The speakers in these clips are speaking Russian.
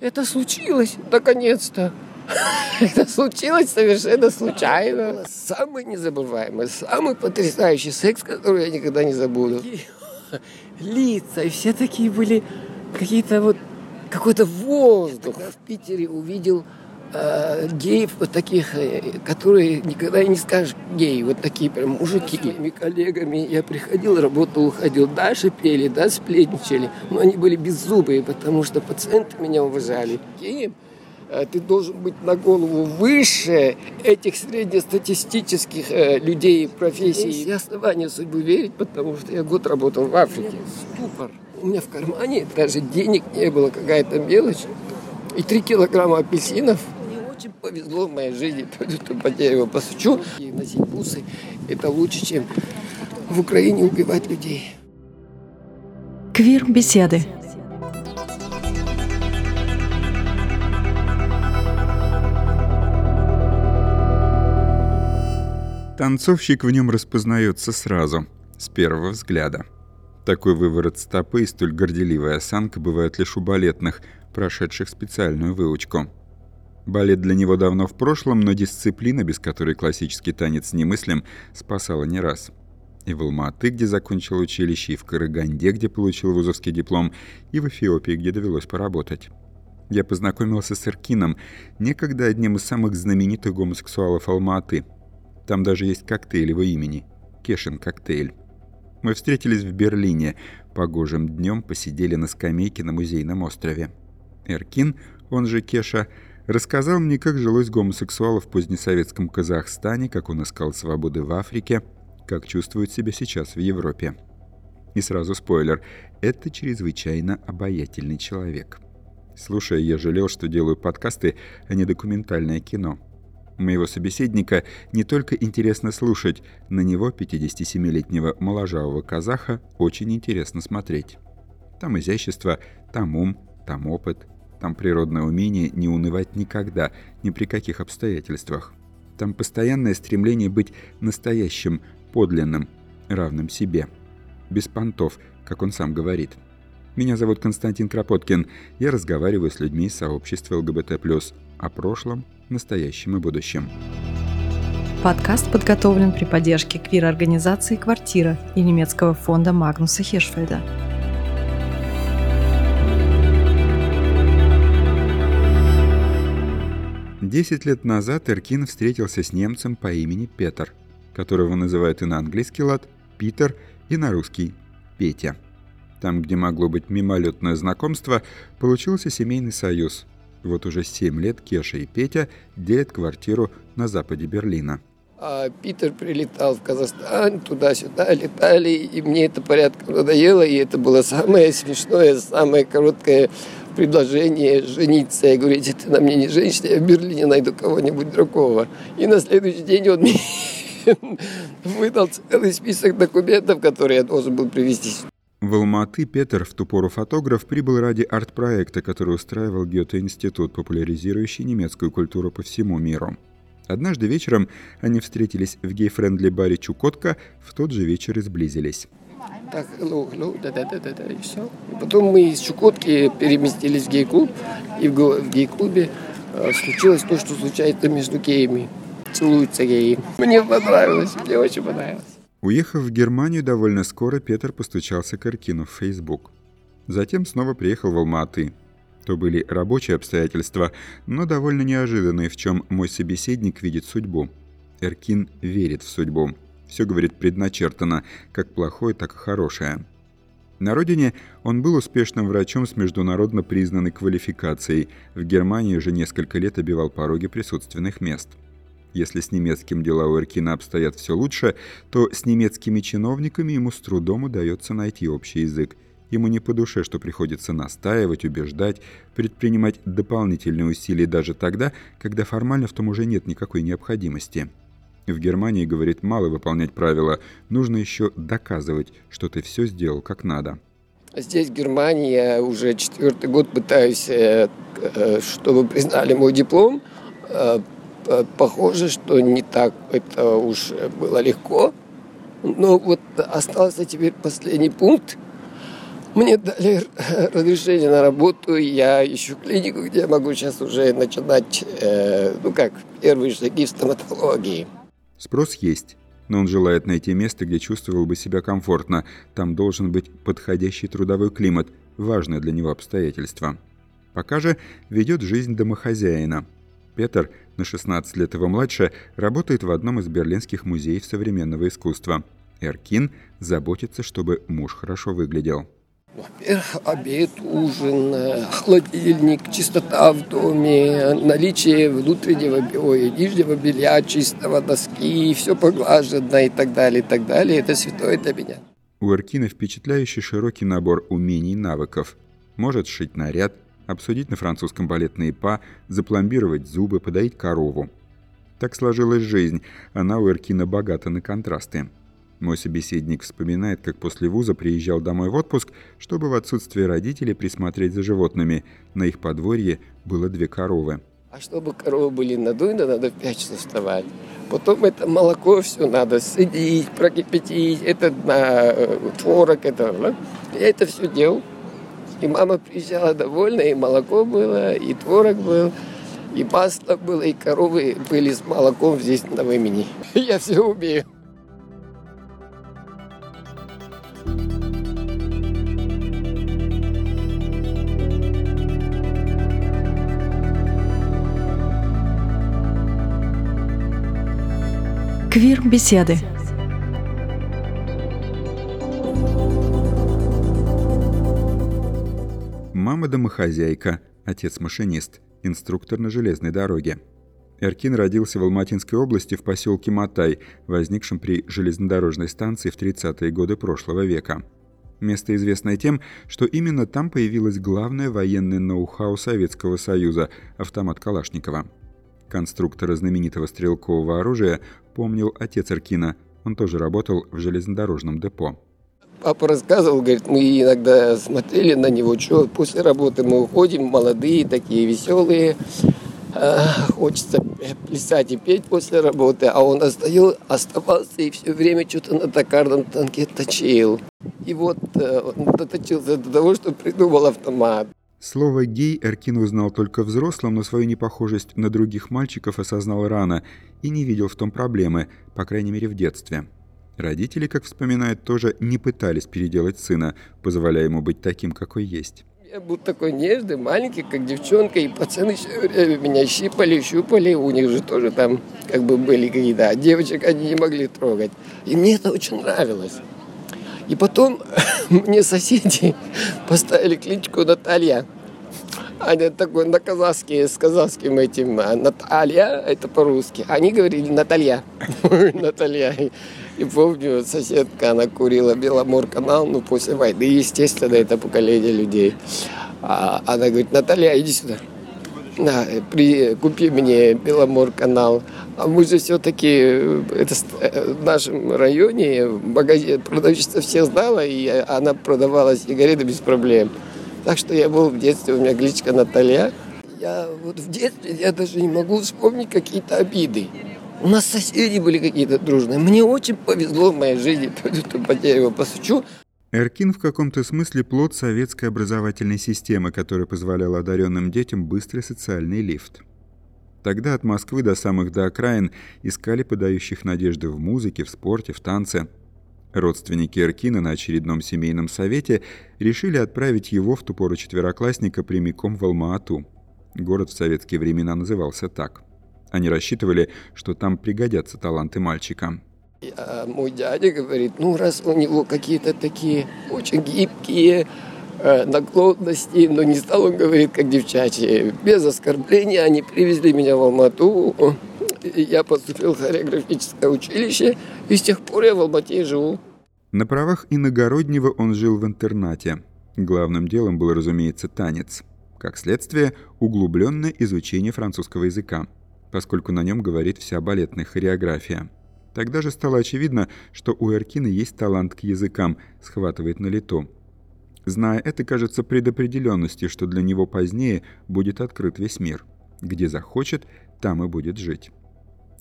Это случилось, наконец-то. Это случилось совершенно случайно. Самый незабываемый, самый потрясающий секс, который я никогда не забуду. Лица, и все такие были какие-то вот какой-то воздух. в Питере увидел э, геев вот таких, э, которые никогда не скажешь геи, вот такие прям мужики. С своими коллегами я приходил, работал, уходил, да, шипели, да, сплетничали, но они были беззубые, потому что пациенты меня уважали. Геем э, ты должен быть на голову выше этих среднестатистических э, людей профессий. Есть основания судьбы верить, потому что я год работал в Африке. Ступор. У меня в кармане даже денег не было, какая-то мелочь. И три килограмма апельсинов. Мне очень повезло в моей жизни. По дереву посучу и носить бусы. Это лучше, чем в Украине убивать людей. Квир-беседы. Танцовщик в нем распознается сразу, с первого взгляда. Такой выворот стопы и столь горделивая осанка бывают лишь у балетных, прошедших специальную выучку. Балет для него давно в прошлом, но дисциплина, без которой классический танец немыслим, спасала не раз. И в Алматы, где закончил училище, и в Караганде, где получил вузовский диплом, и в Эфиопии, где довелось поработать. Я познакомился с Эркином, некогда одним из самых знаменитых гомосексуалов Алматы. Там даже есть коктейль его имени – Кешин коктейль. Мы встретились в Берлине. Погожим днем посидели на скамейке на музейном острове. Эркин, он же Кеша, рассказал мне, как жилось гомосексуалу в позднесоветском Казахстане, как он искал свободы в Африке, как чувствует себя сейчас в Европе. И сразу спойлер – это чрезвычайно обаятельный человек. Слушая, я жалел, что делаю подкасты, а не документальное кино – Моего собеседника не только интересно слушать, на него, 57-летнего моложавого казаха, очень интересно смотреть. Там изящество, там ум, там опыт, там природное умение не унывать никогда, ни при каких обстоятельствах. Там постоянное стремление быть настоящим, подлинным, равным себе. Без понтов, как он сам говорит. Меня зовут Константин Кропоткин. Я разговариваю с людьми из сообщества ЛГБТ+, о прошлом, настоящем и будущем. Подкаст подготовлен при поддержке квир-организации «Квартира» и немецкого фонда Магнуса Хиршфельда. Десять лет назад Эркин встретился с немцем по имени Петр, которого называют и на английский лад Питер, и на русский Петя. Там, где могло быть мимолетное знакомство, получился семейный союз – вот уже семь лет Кеша и Петя делят квартиру на западе Берлина. А Питер прилетал в Казахстан, туда-сюда летали, и мне это порядком надоело, и это было самое смешное, самое короткое предложение жениться. Я говорю, если ты на мне не женишься, я в Берлине найду кого-нибудь другого. И на следующий день он мне выдал целый список документов, которые я должен был привезти в Алматы Петр, в ту пору фотограф, прибыл ради арт-проекта, который устраивал Гёте-институт, популяризирующий немецкую культуру по всему миру. Однажды вечером они встретились в gay-friendly баре «Чукотка», в тот же вечер и сблизились. Так, ну, ну, да-да-да-да, и все. И потом мы из Чукотки переместились в гей-клуб, и в гей-клубе э, случилось то, что случается между геями. Целуются геи. Мне понравилось, мне очень понравилось. Уехав в Германию довольно скоро, Петр постучался к Аркину в Facebook. Затем снова приехал в Алматы. То были рабочие обстоятельства, но довольно неожиданные, в чем мой собеседник видит судьбу. Эркин верит в судьбу. Все, говорит, предначертано, как плохое, так и хорошее. На родине он был успешным врачом с международно признанной квалификацией. В Германии уже несколько лет обивал пороги присутственных мест – если с немецким дела у Эркина обстоят все лучше, то с немецкими чиновниками ему с трудом удается найти общий язык. Ему не по душе, что приходится настаивать, убеждать, предпринимать дополнительные усилия даже тогда, когда формально в том уже нет никакой необходимости. В Германии, говорит, мало выполнять правила, нужно еще доказывать, что ты все сделал как надо. Здесь, в Германии, я уже четвертый год пытаюсь, э, э, чтобы признали мой диплом, э, похоже, что не так это уж было легко. Но вот остался теперь последний пункт. Мне дали разрешение на работу, я ищу клинику, где я могу сейчас уже начинать, э, ну как, первые шаги в стоматологии. Спрос есть, но он желает найти место, где чувствовал бы себя комфортно. Там должен быть подходящий трудовой климат, важное для него обстоятельство. Пока же ведет жизнь домохозяина. Петр, на 16 лет его младше, работает в одном из берлинских музеев современного искусства. Эркин заботится, чтобы муж хорошо выглядел. Во-первых, обед, ужин, э, холодильник, чистота в доме, наличие внутреннего ой, нижнего белья, чистого доски, все поглажено и так далее, и так далее. Это святое для меня. У Эркина впечатляющий широкий набор умений и навыков. Может шить наряд, обсудить на французском балетные па, запломбировать зубы, подоить корову. Так сложилась жизнь, она у Эркина богата на контрасты. Мой собеседник вспоминает, как после вуза приезжал домой в отпуск, чтобы в отсутствие родителей присмотреть за животными. На их подворье было две коровы. А чтобы коровы были надуйны, надо в 5 часов вставать. Потом это молоко все надо сидеть, прокипятить, это на э, творог, это, да? Я это все делал. И мама приезжала довольна, и молоко было, и творог был, и масло было, и коровы были с молоком здесь на времени. Я все умею. Квир-беседы. Мама домохозяйка, отец машинист, инструктор на железной дороге. Эркин родился в Алматинской области в поселке Матай, возникшем при железнодорожной станции в 30-е годы прошлого века. Место известное тем, что именно там появилось главное военное ноу-хау Советского Союза – автомат Калашникова. Конструктора знаменитого стрелкового оружия помнил отец Эркина. Он тоже работал в железнодорожном депо. Папа рассказывал, говорит, мы иногда смотрели на него, что после работы мы уходим, молодые, такие веселые, хочется плясать и петь после работы, а он остаёл, оставался и все время что-то на токарном танке точил. И вот э, он доточился до того, что придумал автомат. Слово «гей» Эркин узнал только взрослым, но свою непохожесть на других мальчиков осознал рано и не видел в том проблемы, по крайней мере в детстве. Родители, как вспоминает, тоже не пытались переделать сына, позволяя ему быть таким, какой есть. Я был такой нежный, маленький, как девчонка, и пацаны все время меня щипали, щупали, у них же тоже там как бы были какие-то, а девочек они не могли трогать. И мне это очень нравилось. И потом мне соседи поставили кличку Наталья. Они такой на казахский, с казахским этим, а Наталья, это по-русски. Они говорили Наталья. Наталья. И помню, соседка, она курила Беломор-канал, ну, после войны, естественно, это поколение людей. А она говорит, Наталья, иди сюда. На, при, купи мне Беломор-канал. А мы же все-таки это, в нашем районе магазин, продавщица всех знала, и она продавала сигареты без проблем. Так что я был в детстве, у меня кличка Наталья. Я вот в детстве я даже не могу вспомнить какие-то обиды. У нас соседи были какие-то дружные. Мне очень повезло в моей жизни. По дереву посучу. Эркин в каком-то смысле плод советской образовательной системы, которая позволяла одаренным детям быстрый социальный лифт. Тогда от Москвы до самых до окраин искали подающих надежды в музыке, в спорте, в танце. Родственники Эркина на очередном семейном совете решили отправить его в ту пору четвероклассника прямиком в Алма-Ату. Город в советские времена назывался так. Они рассчитывали, что там пригодятся таланты мальчика. А мой дядя говорит, ну раз у него какие-то такие очень гибкие э, наклонности, но не стал он говорить, как девчачьи. Без оскорбления они привезли меня в Алмату. Я поступил в хореографическое училище, и с тех пор я в Алмате живу. На правах иногороднего он жил в интернате. Главным делом был, разумеется, танец. Как следствие, углубленное изучение французского языка поскольку на нем говорит вся балетная хореография. Тогда же стало очевидно, что у Эркина есть талант к языкам, схватывает на лету. Зная это, кажется предопределенностью, что для него позднее будет открыт весь мир. Где захочет, там и будет жить.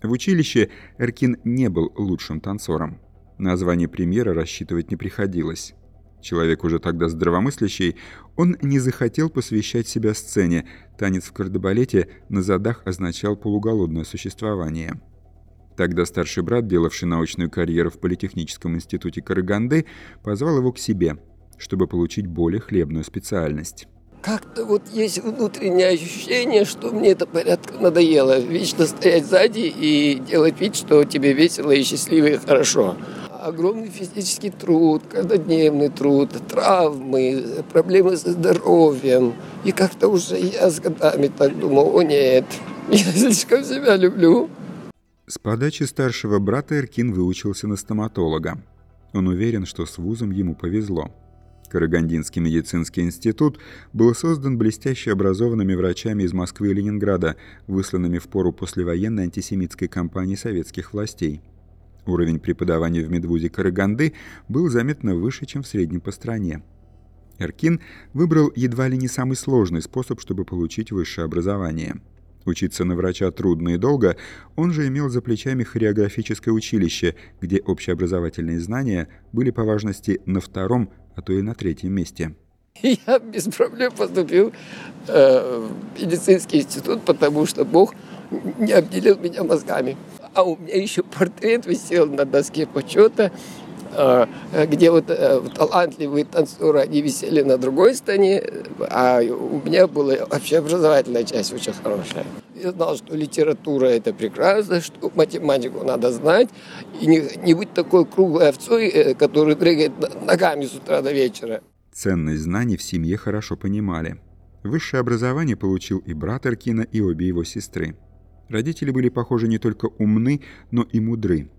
В училище Эркин не был лучшим танцором. На звание премьера рассчитывать не приходилось. Человек уже тогда здравомыслящий, он не захотел посвящать себя сцене. Танец в кардебалете на задах означал полуголодное существование. Тогда старший брат, делавший научную карьеру в Политехническом институте Караганды, позвал его к себе, чтобы получить более хлебную специальность. Как-то вот есть внутреннее ощущение, что мне это порядка надоело. Вечно стоять сзади и делать вид, что тебе весело и счастливо и хорошо огромный физический труд, каждодневный труд, травмы, проблемы со здоровьем. И как-то уже я с годами так думал, о нет, я слишком себя люблю. С подачи старшего брата Эркин выучился на стоматолога. Он уверен, что с вузом ему повезло. Карагандинский медицинский институт был создан блестяще образованными врачами из Москвы и Ленинграда, высланными в пору послевоенной антисемитской кампании советских властей – Уровень преподавания в медвузе Караганды был заметно выше, чем в среднем по стране. Эркин выбрал едва ли не самый сложный способ, чтобы получить высшее образование. Учиться на врача трудно и долго, он же имел за плечами хореографическое училище, где общеобразовательные знания были по важности на втором, а то и на третьем месте. Я без проблем поступил э, в медицинский институт, потому что Бог не обделил меня мозгами а у меня еще портрет висел на доске почета, а, где вот э, талантливые танцоры, они висели на другой стороне, а у меня была вообще образовательная часть очень хорошая. Я знал, что литература это прекрасно, что математику надо знать, и не, не быть такой круглой овцой, э, которая дрыгает ногами с утра до вечера. Ценность знаний в семье хорошо понимали. Высшее образование получил и брат Эркина, и обе его сестры. Родители были, похоже, не только умны, но и мудры.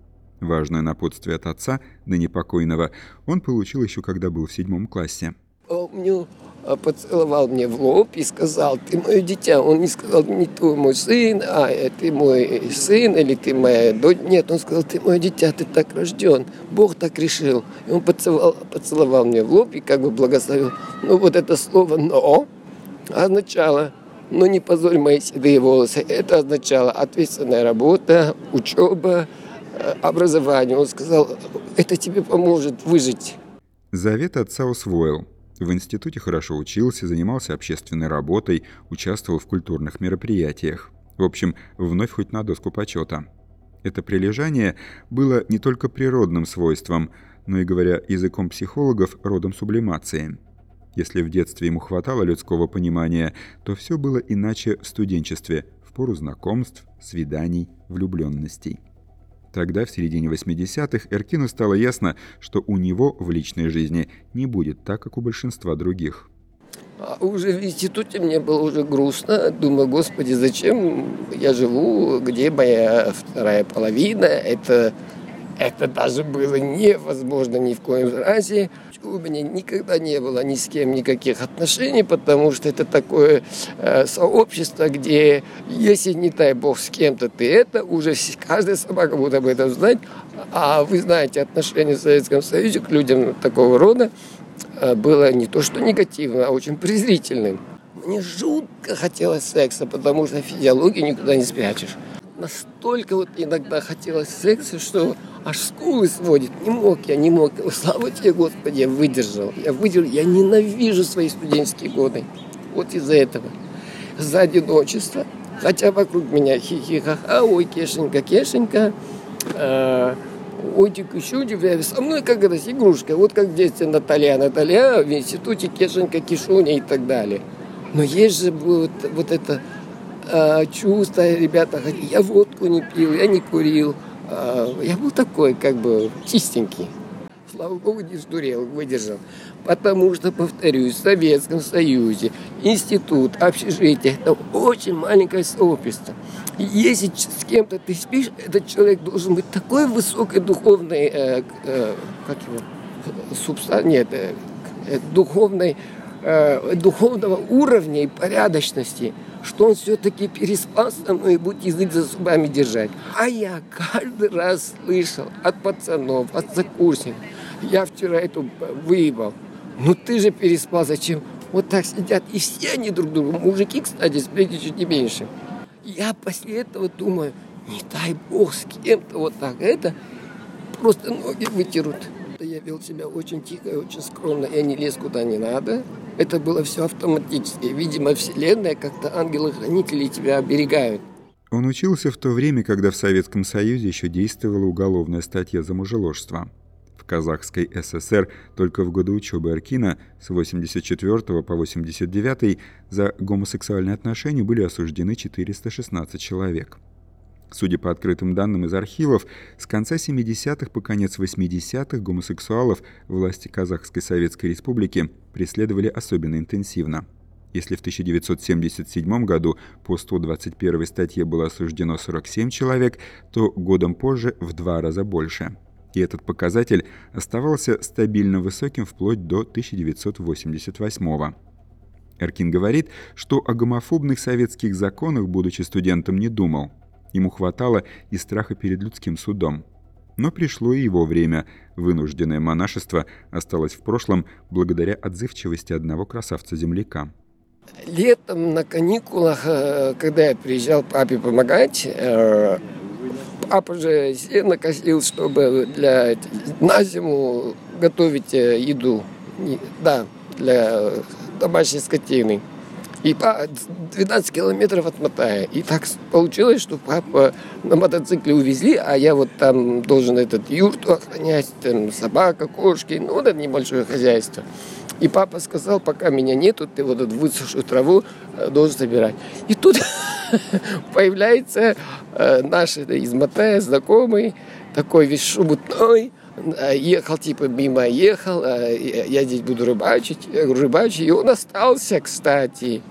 Важное напутствие от отца, ныне покойного, он получил еще когда был в седьмом классе. Помню, а, поцеловал мне в лоб и сказал, ты мое дитя. Он не сказал, не твой мой сын, а ты мой сын или ты моя дочь. Нет, он сказал, ты мое дитя, ты так рожден. Бог так решил. И он поцеловал, поцеловал мне в лоб и как бы благословил. Ну вот это слово «но» означало – но не позорь мои седые волосы. Это означало ответственная работа, учеба, э, образование. Он сказал, это тебе поможет выжить. Завет отца усвоил. В институте хорошо учился, занимался общественной работой, участвовал в культурных мероприятиях. В общем, вновь хоть на доску почета. Это прилежание было не только природным свойством, но и, говоря языком психологов, родом сублимации – если в детстве ему хватало людского понимания, то все было иначе в студенчестве, в пору знакомств, свиданий, влюбленностей. Тогда, в середине 80-х, Эркину стало ясно, что у него в личной жизни не будет так, как у большинства других. А уже в институте мне было уже грустно. Думаю, господи, зачем я живу, где моя вторая половина? Это, это даже было невозможно ни в коем разе у меня никогда не было ни с кем никаких отношений, потому что это такое э, сообщество, где если не дай бог с кем-то ты это, уже каждая собака будет об этом знать. А вы знаете, отношение в Советском Союзе к людям такого рода э, было не то что негативным, а очень презрительным. Мне жутко хотелось секса, потому что физиологию никуда не спрячешь настолько вот иногда хотелось секса, что аж скулы сводит. Не мог я, не мог. Слава тебе, Господи, я выдержал. Я выдержал. Я ненавижу свои студенческие годы. Вот из-за этого. За одиночество. Хотя вокруг меня хихихаха, ой, Кешенька, Кешенька. Э, ой, еще со мной как это с игрушкой. Вот как в детстве Наталья, Наталья, в институте Кешенька, Кишуня и так далее. Но есть же вот, вот это э, чувства, ребята, я водку не пил, я не курил. Э, я был такой, как бы, чистенький. Слава Богу, не сдурел, выдержал. Потому что, повторюсь, в Советском Союзе институт, общежитие – это очень маленькое сообщество. И если с кем-то ты спишь, этот человек должен быть такой высокой духовной, э, э, как его, субстанции, нет, э, э, духовной, э, духовного уровня и порядочности – что он все-таки переспал со мной и будет язык за зубами держать. А я каждый раз слышал от пацанов, от сокурсников. Я вчера эту выебал. Ну ты же переспал, зачем? Вот так сидят, и все они друг другу. Мужики, кстати, сплетни чуть не меньше. Я после этого думаю, не дай бог с кем-то вот так это, просто ноги вытерут. Я вел себя очень тихо и очень скромно. Я не лез куда не надо. Это было все автоматически. Видимо, Вселенная как-то ангелы-хранители тебя оберегают. Он учился в то время, когда в Советском Союзе еще действовала уголовная статья за мужеложство. В Казахской ССР только в годы учебы Аркина с 84 по 89 за гомосексуальные отношения были осуждены 416 человек. Судя по открытым данным из архивов, с конца 70-х по конец 80-х гомосексуалов власти Казахской Советской Республики преследовали особенно интенсивно. Если в 1977 году по 121 статье было осуждено 47 человек, то годом позже в два раза больше. И этот показатель оставался стабильно высоким вплоть до 1988 года. Эркин говорит, что о гомофобных советских законах, будучи студентом, не думал – Ему хватало и страха перед людским судом. Но пришло и его время. Вынужденное монашество осталось в прошлом благодаря отзывчивости одного красавца-земляка. Летом на каникулах, э, когда я приезжал папе помогать, э, папа же сено косил, чтобы для, на зиму готовить э, еду. Да, для домашней скотины. И по 12 километров от Матая. И так получилось, что папа на мотоцикле увезли, а я вот там должен этот юрту охранять, там собака, кошки, ну вот это небольшое хозяйство. И папа сказал, пока меня нету, ты вот эту высохшую траву э, должен собирать. И тут появляется э, наш из Матая знакомый, такой весь шубутной, ехал типа мимо, ехал, я здесь буду рыбачить, рыбачить, и он остался, кстати.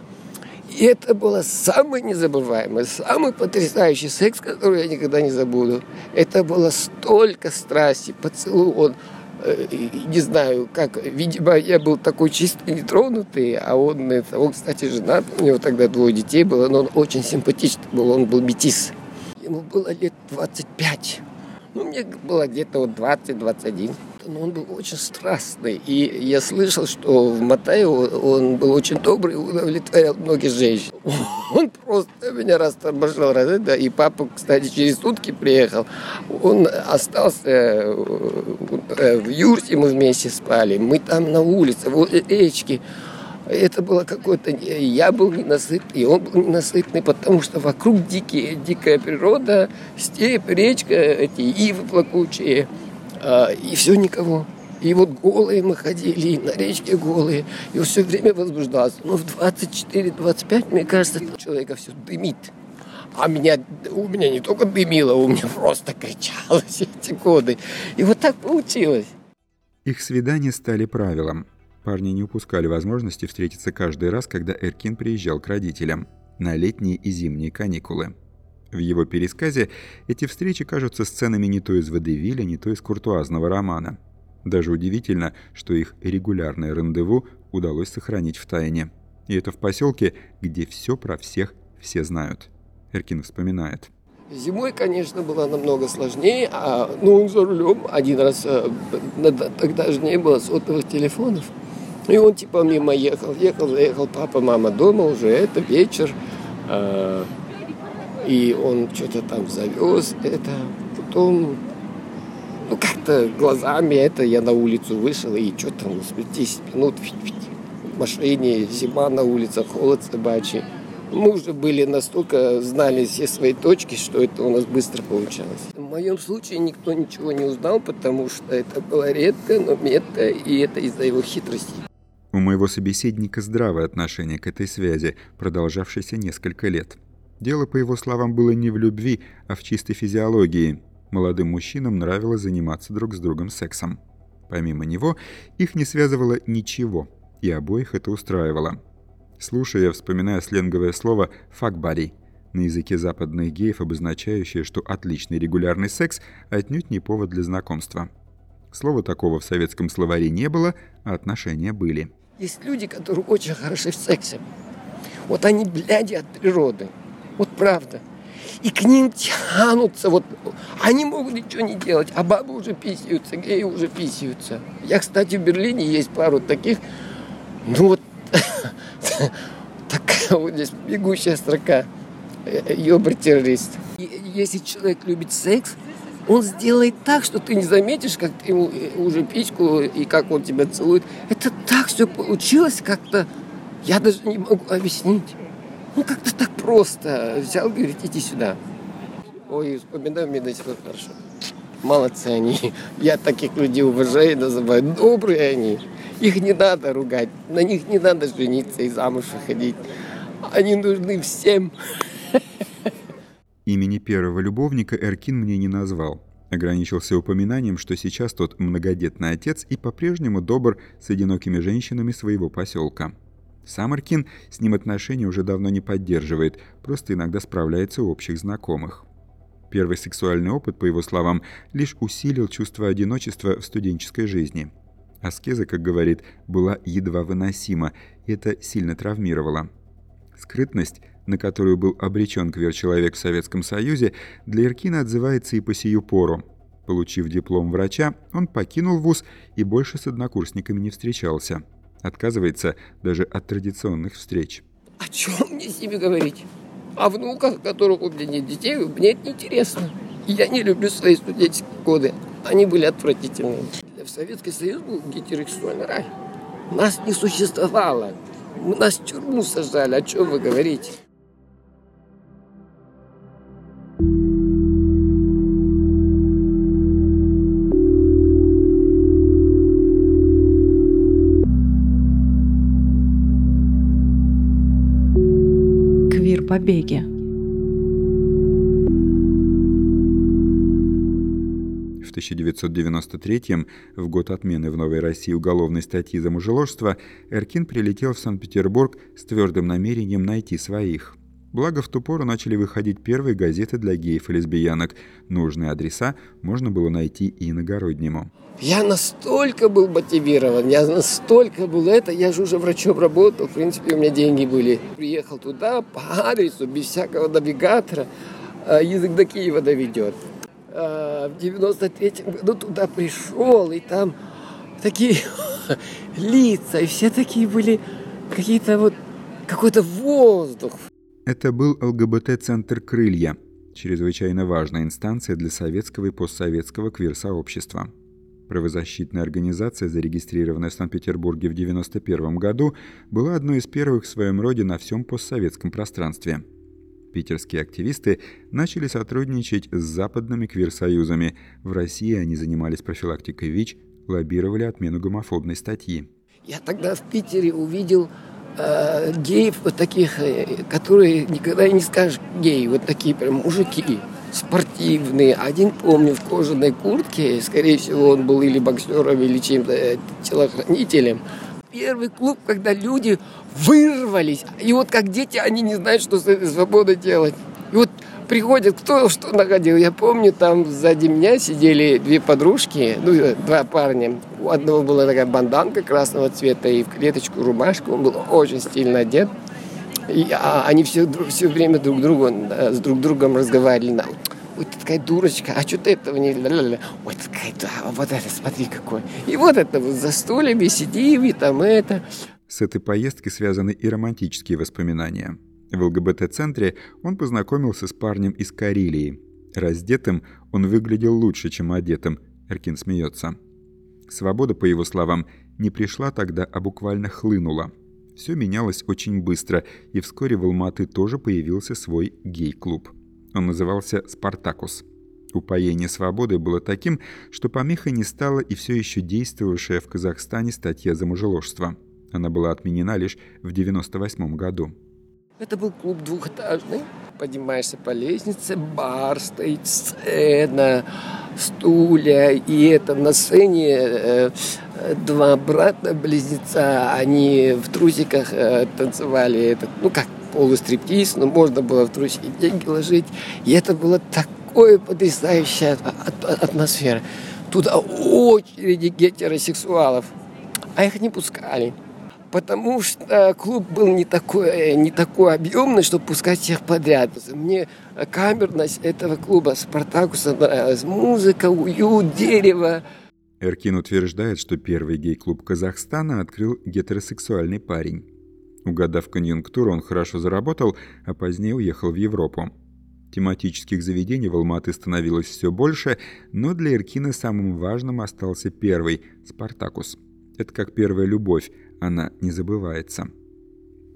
И это было самый незабываемый, самый потрясающий секс, который я никогда не забуду. Это было столько страсти, поцелуй, он, э, не знаю, как, видимо, я был такой чистый, нетронутый, а он, это, он, кстати, женат, у него тогда двое детей было, но он очень симпатичный был, он был метис. Ему было лет 25. Ну, мне было где-то вот 20-21 но он был очень страстный. И я слышал, что в Матае он был очень добрый и удовлетворял многих женщин. Он просто меня расторможил. Да, и папа, кстати, через сутки приехал. Он остался э, в юрте, мы вместе спали. Мы там на улице, возле речки. Это было какое-то... Я был ненасытный, и он был ненасытный, потому что вокруг дикие, дикая природа, степь, речка, эти ивы плакучие – а, и все никого. И вот голые мы ходили, и на речке голые, и все время возбуждался. Но в 24-25, мне кажется, человека все дымит. А меня, у меня не только дымило, у меня просто кричало все эти годы. И вот так получилось. Их свидания стали правилом. Парни не упускали возможности встретиться каждый раз, когда Эркин приезжал к родителям на летние и зимние каникулы. В его пересказе эти встречи кажутся сценами не то из Водевиля, не то из куртуазного романа. Даже удивительно, что их регулярное рандеву удалось сохранить в тайне. И это в поселке, где все про всех все знают. Эркин вспоминает. Зимой, конечно, было намного сложнее, а ну, за рулем один раз, э, тогда же не было сотовых телефонов. И он типа мимо ехал, ехал, заехал, папа, мама дома уже, это вечер. Э, и он что-то там завез это. Потом, ну как-то глазами это я на улицу вышел и что там, 10 минут в машине, зима на улице, холод собачий. Мы уже были настолько, знали все свои точки, что это у нас быстро получалось. В моем случае никто ничего не узнал, потому что это было редко, но метко, и это из-за его хитрости. У моего собеседника здравое отношение к этой связи, продолжавшейся несколько лет. Дело, по его словам, было не в любви, а в чистой физиологии. Молодым мужчинам нравилось заниматься друг с другом сексом. Помимо него, их не связывало ничего, и обоих это устраивало. Слушая, вспоминая сленговое слово «факбари», на языке западных геев, обозначающее, что отличный регулярный секс отнюдь не повод для знакомства. Слова такого в советском словаре не было, а отношения были. Есть люди, которые очень хороши в сексе. Вот они бляди от природы. Вот правда. И к ним тянутся, вот они могут ничего не делать, а бабы уже писаются, геи уже писаются. Я, кстати, в Берлине есть пару таких, ну вот такая вот здесь бегущая строка, ёбр-террорист. Если человек любит секс, Он сделает так, что ты не заметишь, как ты ему э, уже пичку и как он тебя целует. Это так все получилось как-то, я даже не могу объяснить. Ну, как-то так просто. Взял, говорит, иди сюда. Ой, вспоминаю, мне до сих пор хорошо. Молодцы они. Я таких людей уважаю и называю. Добрые они. Их не надо ругать. На них не надо жениться и замуж выходить. Они нужны всем. Имени первого любовника Эркин мне не назвал. Ограничился упоминанием, что сейчас тот многодетный отец и по-прежнему добр с одинокими женщинами своего поселка. Сам Эркин с ним отношения уже давно не поддерживает, просто иногда справляется у общих знакомых. Первый сексуальный опыт, по его словам, лишь усилил чувство одиночества в студенческой жизни. Аскеза, как говорит, была едва выносима, и это сильно травмировало. Скрытность, на которую был обречен квер-человек в Советском Союзе, для Иркина отзывается и по сию пору. Получив диплом врача, он покинул вуз и больше с однокурсниками не встречался. Отказывается даже от традиционных встреч. О чем мне с ними говорить? О внуках, которых у меня нет детей, мне это неинтересно. Я не люблю свои студенческие годы. Они были отвратительные. В Советский Союз был гетеросексуальный рай. Нас не существовало. Нас в тюрьму сажали. О чем вы говорите? Квир-побеги. В 1993 в год отмены в Новой России уголовной статьи за мужеложство, Эркин прилетел в Санкт-Петербург с твердым намерением найти своих. Благо, в ту пору начали выходить первые газеты для геев и лесбиянок. Нужные адреса можно было найти и иногороднему. Я настолько был мотивирован, я настолько был это, я же уже врачом работал, в принципе, у меня деньги были. Приехал туда по адресу, без всякого навигатора, а, язык до Киева доведет. А, в 93-м году туда пришел, и там такие лица, и все такие были какие-то вот, какой-то воздух. Это был ЛГБТ-центр «Крылья», чрезвычайно важная инстанция для советского и постсоветского квир-сообщества. Правозащитная организация, зарегистрированная в Санкт-Петербурге в 1991 году, была одной из первых в своем роде на всем постсоветском пространстве. Питерские активисты начали сотрудничать с западными квир-союзами. В России они занимались профилактикой ВИЧ, лоббировали отмену гомофобной статьи. Я тогда в Питере увидел э, геев вот таких, э, которые никогда не скажешь геи, вот такие прям мужики спортивные. Один, помню, в кожаной куртке, скорее всего, он был или боксером, или чем-то э, телохранителем. Первый клуб, когда люди вырвались. И вот как дети, они не знают, что с этой свободой делать. Приходит, кто что находил. Я помню, там сзади меня сидели две подружки, ну, два парня. У одного была такая банданка красного цвета и в клеточку рубашку. Он был очень стильно одет. И, а, они все, все время друг другу, да, с друг другом разговаривали. Ой, ты такая дурочка, а что ты этого не... Ой, ты такая, да, вот это, смотри какой. И вот это вот за стульями сидим, и там это. С этой поездки связаны и романтические воспоминания. В ЛГБТ-центре он познакомился с парнем из Карелии. Раздетым он выглядел лучше, чем одетым. Эркин смеется. Свобода, по его словам, не пришла тогда, а буквально хлынула. Все менялось очень быстро, и вскоре в Алматы тоже появился свой гей-клуб. Он назывался «Спартакус». Упоение свободы было таким, что помехой не стала и все еще действовавшая в Казахстане статья за мужеложство. Она была отменена лишь в 1998 году. Это был клуб двухэтажный. Поднимаешься по лестнице, бар стоит, сцена, стулья. И это на сцене э, два брата-близнеца, они в трусиках э, танцевали этот, ну как, полустриптиз, но можно было в трусики деньги ложить. И это было такое потрясающая атмосфера. Туда очереди гетеросексуалов, а их не пускали потому что клуб был не такой, не такой объемный, чтобы пускать всех подряд. Мне камерность этого клуба «Спартакуса» нравилась. Музыка, уют, дерево. Эркин утверждает, что первый гей-клуб Казахстана открыл гетеросексуальный парень. Угадав конъюнктуру, он хорошо заработал, а позднее уехал в Европу. Тематических заведений в Алматы становилось все больше, но для Эркина самым важным остался первый – «Спартакус». Это как первая любовь, она не забывается.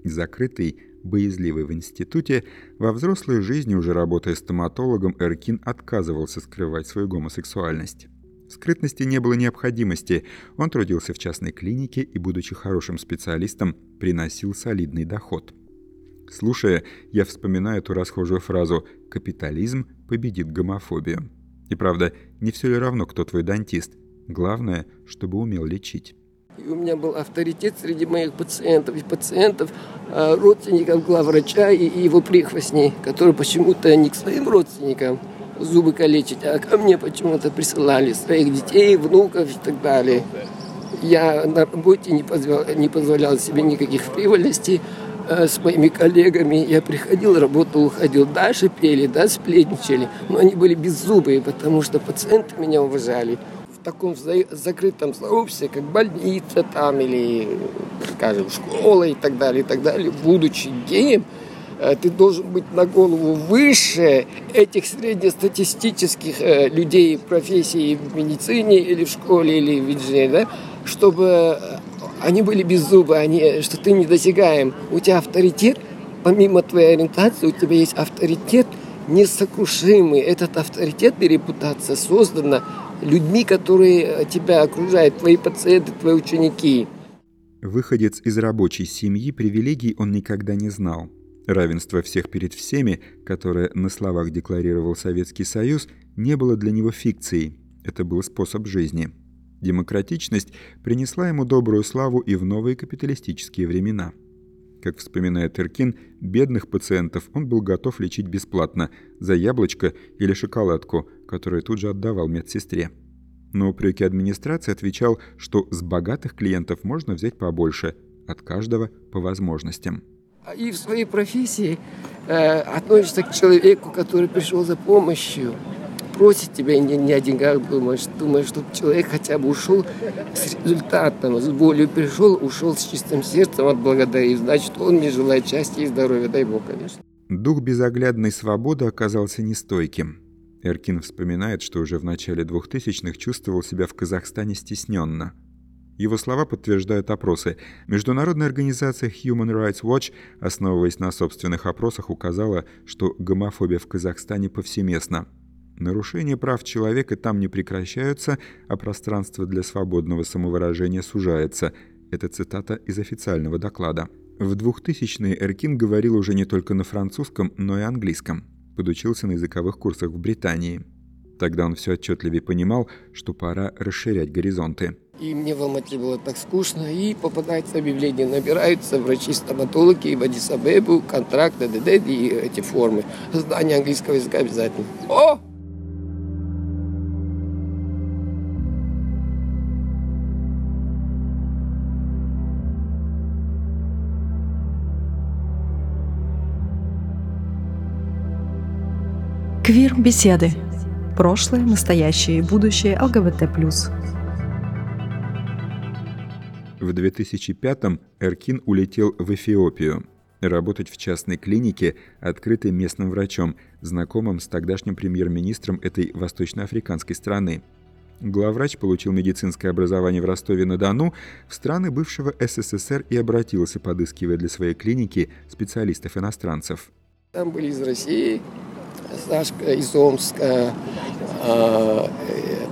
Закрытый, боязливый в институте, во взрослой жизни, уже работая стоматологом, Эркин отказывался скрывать свою гомосексуальность. В скрытности не было необходимости. Он трудился в частной клинике и, будучи хорошим специалистом, приносил солидный доход. Слушая, я вспоминаю эту расхожую фразу «капитализм победит гомофобию». И правда, не все ли равно, кто твой дантист? Главное, чтобы умел лечить. И у меня был авторитет среди моих пациентов и пациентов, а, родственников главврача и его прихвостней, которые почему-то не к своим родственникам зубы калечить, а ко мне почему-то присылали своих детей, внуков и так далее. Я на работе не позволял, не позволял себе никаких фривольностей э, с моими коллегами. Я приходил, работал, уходил. Да, шипели, да, сплетничали, но они были беззубые, потому что пациенты меня уважали таком закрытом сообществе, как больница там или, скажем, школа и так далее, и так далее, будучи геем, э, ты должен быть на голову выше этих среднестатистических э, людей профессии в медицине или в школе или в инженерии, да, чтобы э, они были без зуба, они, что ты недосягаем. У тебя авторитет, помимо твоей ориентации, у тебя есть авторитет несокрушимый. Этот авторитет и репутация создана людьми, которые э, тебя окружают, твои пациенты, твои ученики. Выходец из рабочей семьи привилегий он никогда не знал. Равенство всех перед всеми, которое на словах декларировал Советский Союз, не было для него фикцией. Это был способ жизни. Демократичность принесла ему добрую славу и в новые капиталистические времена. Как вспоминает Иркин, бедных пациентов он был готов лечить бесплатно за яблочко или шоколадку, которую тут же отдавал медсестре. Но упреки администрации отвечал, что с богатых клиентов можно взять побольше, от каждого по возможностям. И в своей профессии э, относишься к человеку, который пришел за помощью, просит тебя не, не о деньгах думаешь, думаешь, чтобы человек хотя бы ушел с результатом, с болью пришел, ушел с чистым сердцем, отблагодарив. Значит, он мне желает счастья и здоровья, дай Бог, конечно. Дух безоглядной свободы оказался нестойким. Эркин вспоминает, что уже в начале 2000-х чувствовал себя в Казахстане стесненно. Его слова подтверждают опросы. Международная организация Human Rights Watch, основываясь на собственных опросах, указала, что гомофобия в Казахстане повсеместна – Нарушения прав человека там не прекращаются, а пространство для свободного самовыражения сужается. Это цитата из официального доклада. В 2000-е Эркин говорил уже не только на французском, но и английском. Подучился на языковых курсах в Британии. Тогда он все отчетливее понимал, что пора расширять горизонты. И мне в Алмате было так скучно, и попадается объявление, набираются врачи-стоматологи в Адисабебу, контракт, ДДД и эти формы. Знание английского языка обязательно. О, Квир-беседы. Прошлое, настоящее и будущее ЛГБТ+. В 2005-м Эркин улетел в Эфиопию работать в частной клинике, открытой местным врачом, знакомым с тогдашним премьер-министром этой восточноафриканской страны. Главврач получил медицинское образование в Ростове-на-Дону в страны бывшего СССР и обратился, подыскивая для своей клиники специалистов-иностранцев. Там были из России, Сашка из Омска, а,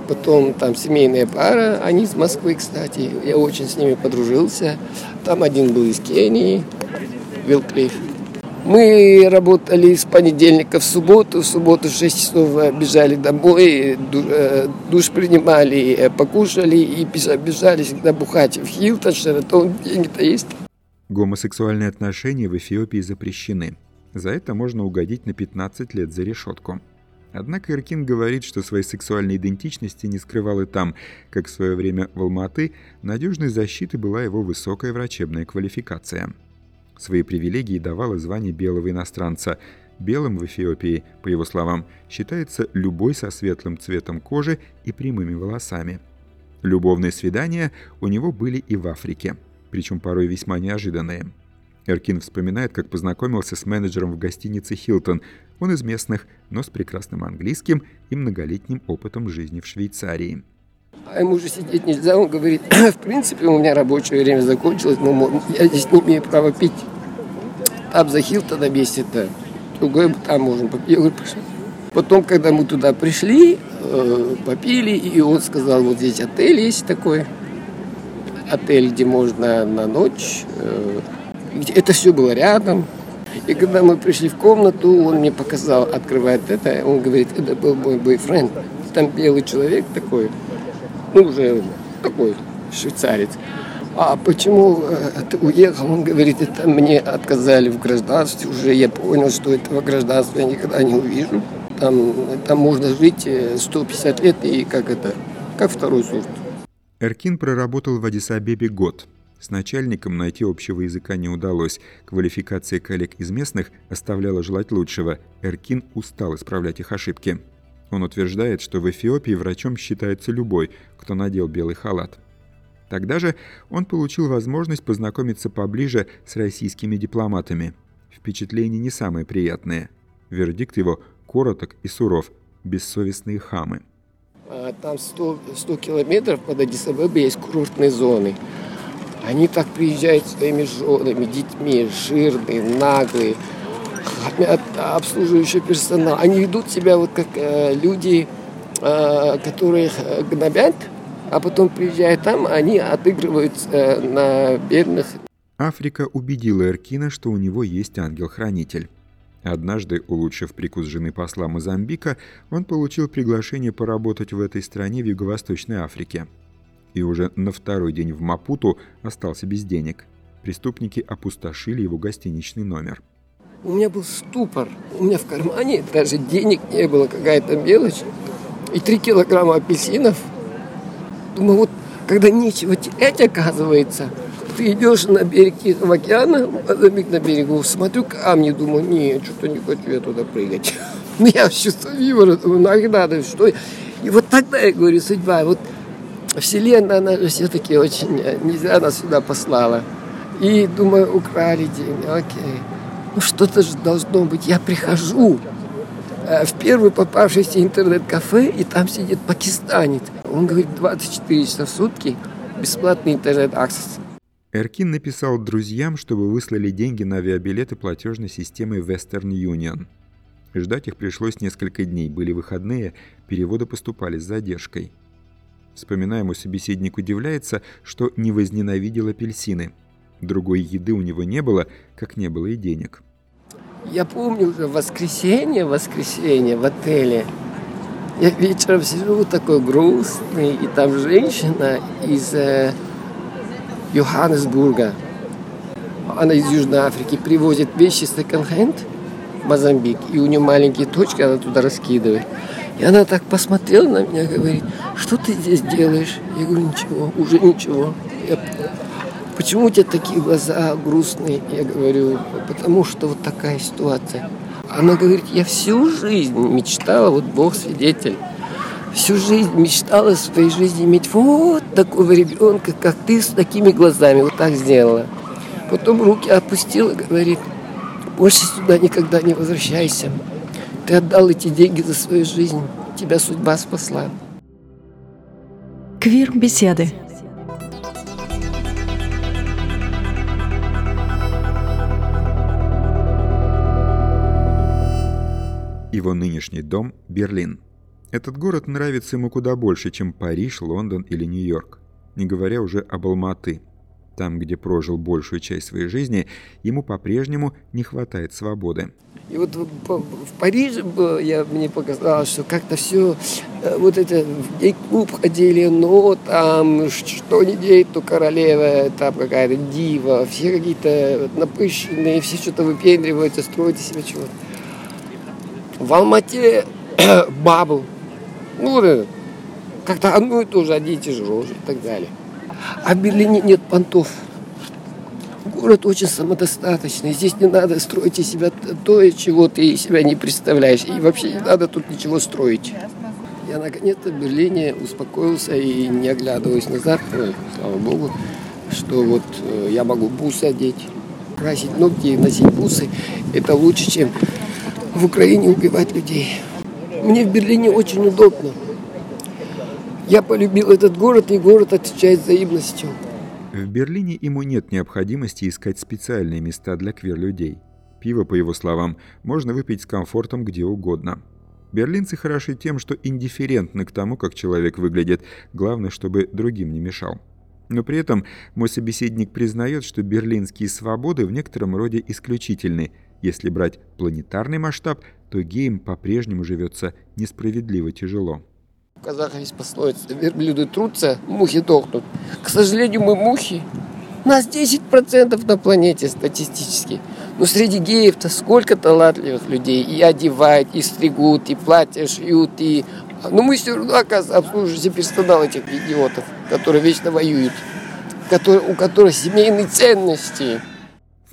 потом там семейная пара, они из Москвы, кстати, я очень с ними подружился. Там один был из Кении, Вилклифф. Мы работали с понедельника в субботу, в субботу в 6 часов бежали домой, э, душ принимали, э, покушали и бежали всегда бухать в Хилтон, Шератон, деньги-то есть. Гомосексуальные отношения в Эфиопии запрещены. За это можно угодить на 15 лет за решетку. Однако Иркин говорит, что своей сексуальной идентичности не скрывал и там, как в свое время в Алматы надежной защитой была его высокая врачебная квалификация. Свои привилегии давало звание белого иностранца. Белым в Эфиопии, по его словам, считается любой со светлым цветом кожи и прямыми волосами. Любовные свидания у него были и в Африке, причем порой весьма неожиданные – Эркин вспоминает, как познакомился с менеджером в гостинице «Хилтон». Он из местных, но с прекрасным английским и многолетним опытом жизни в Швейцарии. А ему уже сидеть нельзя. Он говорит, в принципе, у меня рабочее время закончилось, но я здесь не имею права пить. Там за Хилтона месте-то. Другой там можем попить. Я говорю, пошли. Потом, когда мы туда пришли, э, попили, и он сказал, вот здесь отель есть такой. Отель, где можно на ночь. Э, это все было рядом. И когда мы пришли в комнату, он мне показал, открывает это, он говорит, это был мой бойфренд. Там белый человек такой, ну, уже такой швейцарец. А почему э, ты уехал? Он говорит, это мне отказали в гражданстве. Уже я понял, что этого гражданства я никогда не увижу. Там, там можно жить 150 э, лет и как это, как второй сорт. Эркин проработал в Адисабебе год. С начальником найти общего языка не удалось. Квалификация коллег из местных оставляла желать лучшего. Эркин устал исправлять их ошибки. Он утверждает, что в Эфиопии врачом считается любой, кто надел белый халат. Тогда же он получил возможность познакомиться поближе с российскими дипломатами. Впечатления не самые приятные. Вердикт его короток и суров. Бессовестные хамы. А, там 100, 100 километров под Адисабебой есть курортные зоны. Они так приезжают своими женами, детьми, жирные, наглые, обслуживающий персонал. Они ведут себя вот как э, люди, э, которых гнобят, а потом приезжают там, они отыгрывают э, на бедных. Африка убедила Эркина, что у него есть ангел-хранитель. Однажды, улучшив прикус жены посла Мозамбика, он получил приглашение поработать в этой стране в Юго-Восточной Африке. И уже на второй день в Мапуту остался без денег. Преступники опустошили его гостиничный номер. У меня был ступор. У меня в кармане даже денег не было, какая-то мелочь. И три килограмма апельсинов. Думаю, вот когда нечего терять, оказывается, ты идешь на берег Тихого океана, на берегу, смотрю камни, думаю, нет, что-то не хочу я туда прыгать. Ну, я чувствую юмора, думаю, нафиг надо, что... И вот тогда я говорю, судьба, вот Вселенная, она же все-таки очень нельзя нас сюда послала. И, думаю, украли деньги, окей ну что-то же должно быть. Я прихожу э, в первый попавшийся интернет-кафе, и там сидит пакистанец. Он говорит, 24 часа в сутки бесплатный интернет-аксесс. Эркин написал друзьям, чтобы выслали деньги на авиабилеты платежной системы Western Union. Ждать их пришлось несколько дней, были выходные, переводы поступали с задержкой. Вспоминаемый собеседник удивляется, что не возненавидел апельсины – Другой еды у него не было, как не было и денег. Я помню воскресенье, воскресенье в отеле. Я вечером сижу такой грустный, и там женщина из э, Йоханнесбурга. Она из Южной Африки привозит вещи секонд-хенд в Мозамбик, и у нее маленькие точки, она туда раскидывает. И она так посмотрела на меня, говорит, что ты здесь делаешь? Я говорю, ничего, уже ничего. Я Почему у тебя такие глаза грустные? Я говорю, потому что вот такая ситуация. Она говорит, я всю жизнь мечтала, вот Бог свидетель, всю жизнь мечтала в своей жизни иметь вот такого ребенка, как ты, с такими глазами, вот так сделала. Потом руки опустила, говорит, больше сюда никогда не возвращайся. Ты отдал эти деньги за свою жизнь, тебя судьба спасла. Квир-беседы. Его нынешний дом – Берлин. Этот город нравится ему куда больше, чем Париж, Лондон или Нью-Йорк. Не говоря уже об Алматы. Там, где прожил большую часть своей жизни, ему по-прежнему не хватает свободы. И вот в Париже я, мне показалось, что как-то все, э, вот это, в клуб ходили, но там что не день, то королева, там какая-то дива, все какие-то напыщенные, все что-то выпендриваются, строят из себя чего-то. В Алмате бабл. Ну, как-то одно и то же, одни и те же рожи и так далее. А в Берлине нет понтов. Город очень самодостаточный. Здесь не надо строить из себя то, чего ты из себя не представляешь. И вообще не надо тут ничего строить. Я наконец-то в Берлине успокоился и не оглядываясь назад, слава богу, что вот э, я могу бус одеть, красить ногти и носить бусы, это лучше, чем в Украине убивать людей. Мне в Берлине очень удобно. Я полюбил этот город, и город отвечает взаимностью. В Берлине ему нет необходимости искать специальные места для квир-людей. Пиво, по его словам, можно выпить с комфортом где угодно. Берлинцы хороши тем, что индифферентны к тому, как человек выглядит, главное, чтобы другим не мешал. Но при этом мой собеседник признает, что берлинские свободы в некотором роде исключительны. Если брать планетарный масштаб, то геям по-прежнему живется несправедливо тяжело. В казахах есть пословица «Верблюды трутся, мухи дохнут». К сожалению, мы мухи. Нас 10% на планете статистически. Но среди геев-то сколько талантливых людей. И одевают, и стригут, и платья шьют, и... Но мы все равно, оказывается, обслуживаем персонал этих идиотов, которые вечно воюют, которые, у которых семейные ценности.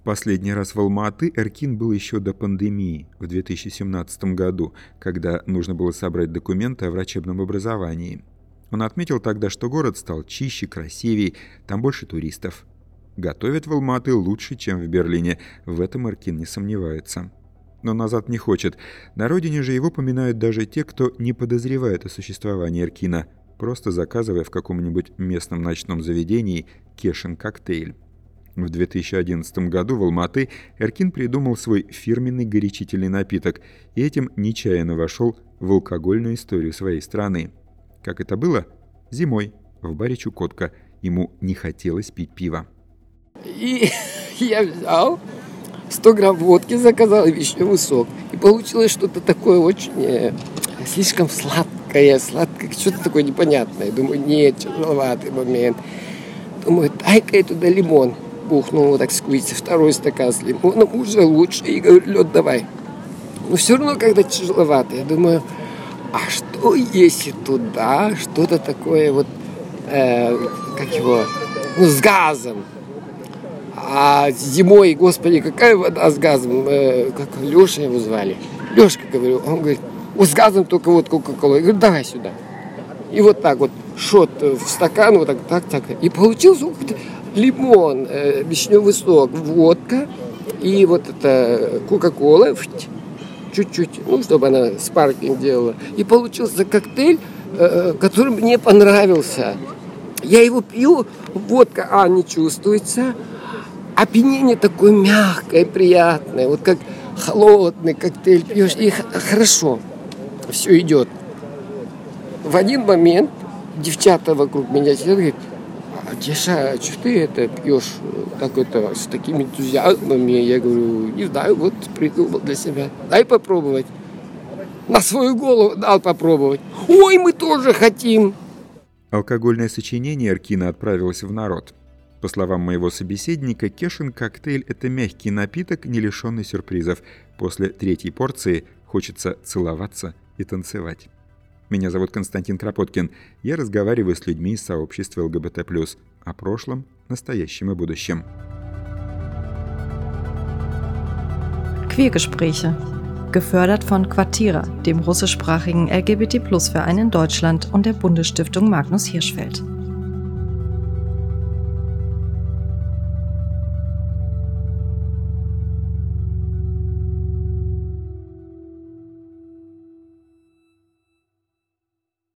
Последний раз в Алма-Аты Эркин был еще до пандемии, в 2017 году, когда нужно было собрать документы о врачебном образовании. Он отметил тогда, что город стал чище, красивее, там больше туристов. Готовят в Алматы лучше, чем в Берлине, в этом Эркин не сомневается. Но назад не хочет. На родине же его поминают даже те, кто не подозревает о существовании Эркина, просто заказывая в каком-нибудь местном ночном заведении кешен-коктейль. В 2011 году в Алматы Эркин придумал свой фирменный горячительный напиток и этим нечаянно вошел в алкогольную историю своей страны. Как это было? Зимой, в баре Чукотка. Ему не хотелось пить пиво. И я взял 100 грамм водки, заказал вишневый сок. И получилось что-то такое очень э, слишком сладкое, сладкое, что-то такое непонятное. Думаю, нет, тяжеловатый момент. Думаю, дай-ка я туда лимон. Бухнул вот так сквиз, второй стакан с лимоном, уже лучше. И говорю, лед давай. Но все равно когда тяжеловато. Я думаю, а что если туда что-то такое вот, э, как его, ну, с газом? А зимой, господи, какая вода с газом? Э, как Леша его звали. Лешка, говорю, он говорит, вот с газом только вот Кока-Кола. Я говорю, давай сюда. И вот так вот, шот в стакан, вот так, так, так. И получился лимон, э, вишневый сок, водка и вот это Кока-Кола, чуть-чуть, ну, чтобы она спаркинг делала. И получился коктейль, э, который мне понравился. Я его пью, водка, а, не чувствуется, опьянение такое мягкое, приятное, вот как холодный коктейль пьешь, и хорошо, все идет. В один момент девчата вокруг меня сидят, говорят, а, Деша, а что ты это пьешь так это, с таким энтузиазмом? Я говорю, не знаю, вот придумал для себя. Дай попробовать. На свою голову дал попробовать. Ой, мы тоже хотим. Алкогольное сочинение Аркина отправилось в народ. По словам моего собеседника, Кешин коктейль – это мягкий напиток, не лишенный сюрпризов. После третьей порции хочется целоваться и танцевать. Меня зовут Константин Кропоткин. Я разговариваю с людьми из сообщества ЛГБТ+, о прошлом, настоящем и будущем. Queergespräche. Gefördert von Quartira, dem russischsprachigen LGBT-Plus-Verein in Deutschland und der Bundesstiftung Magnus Hirschfeld.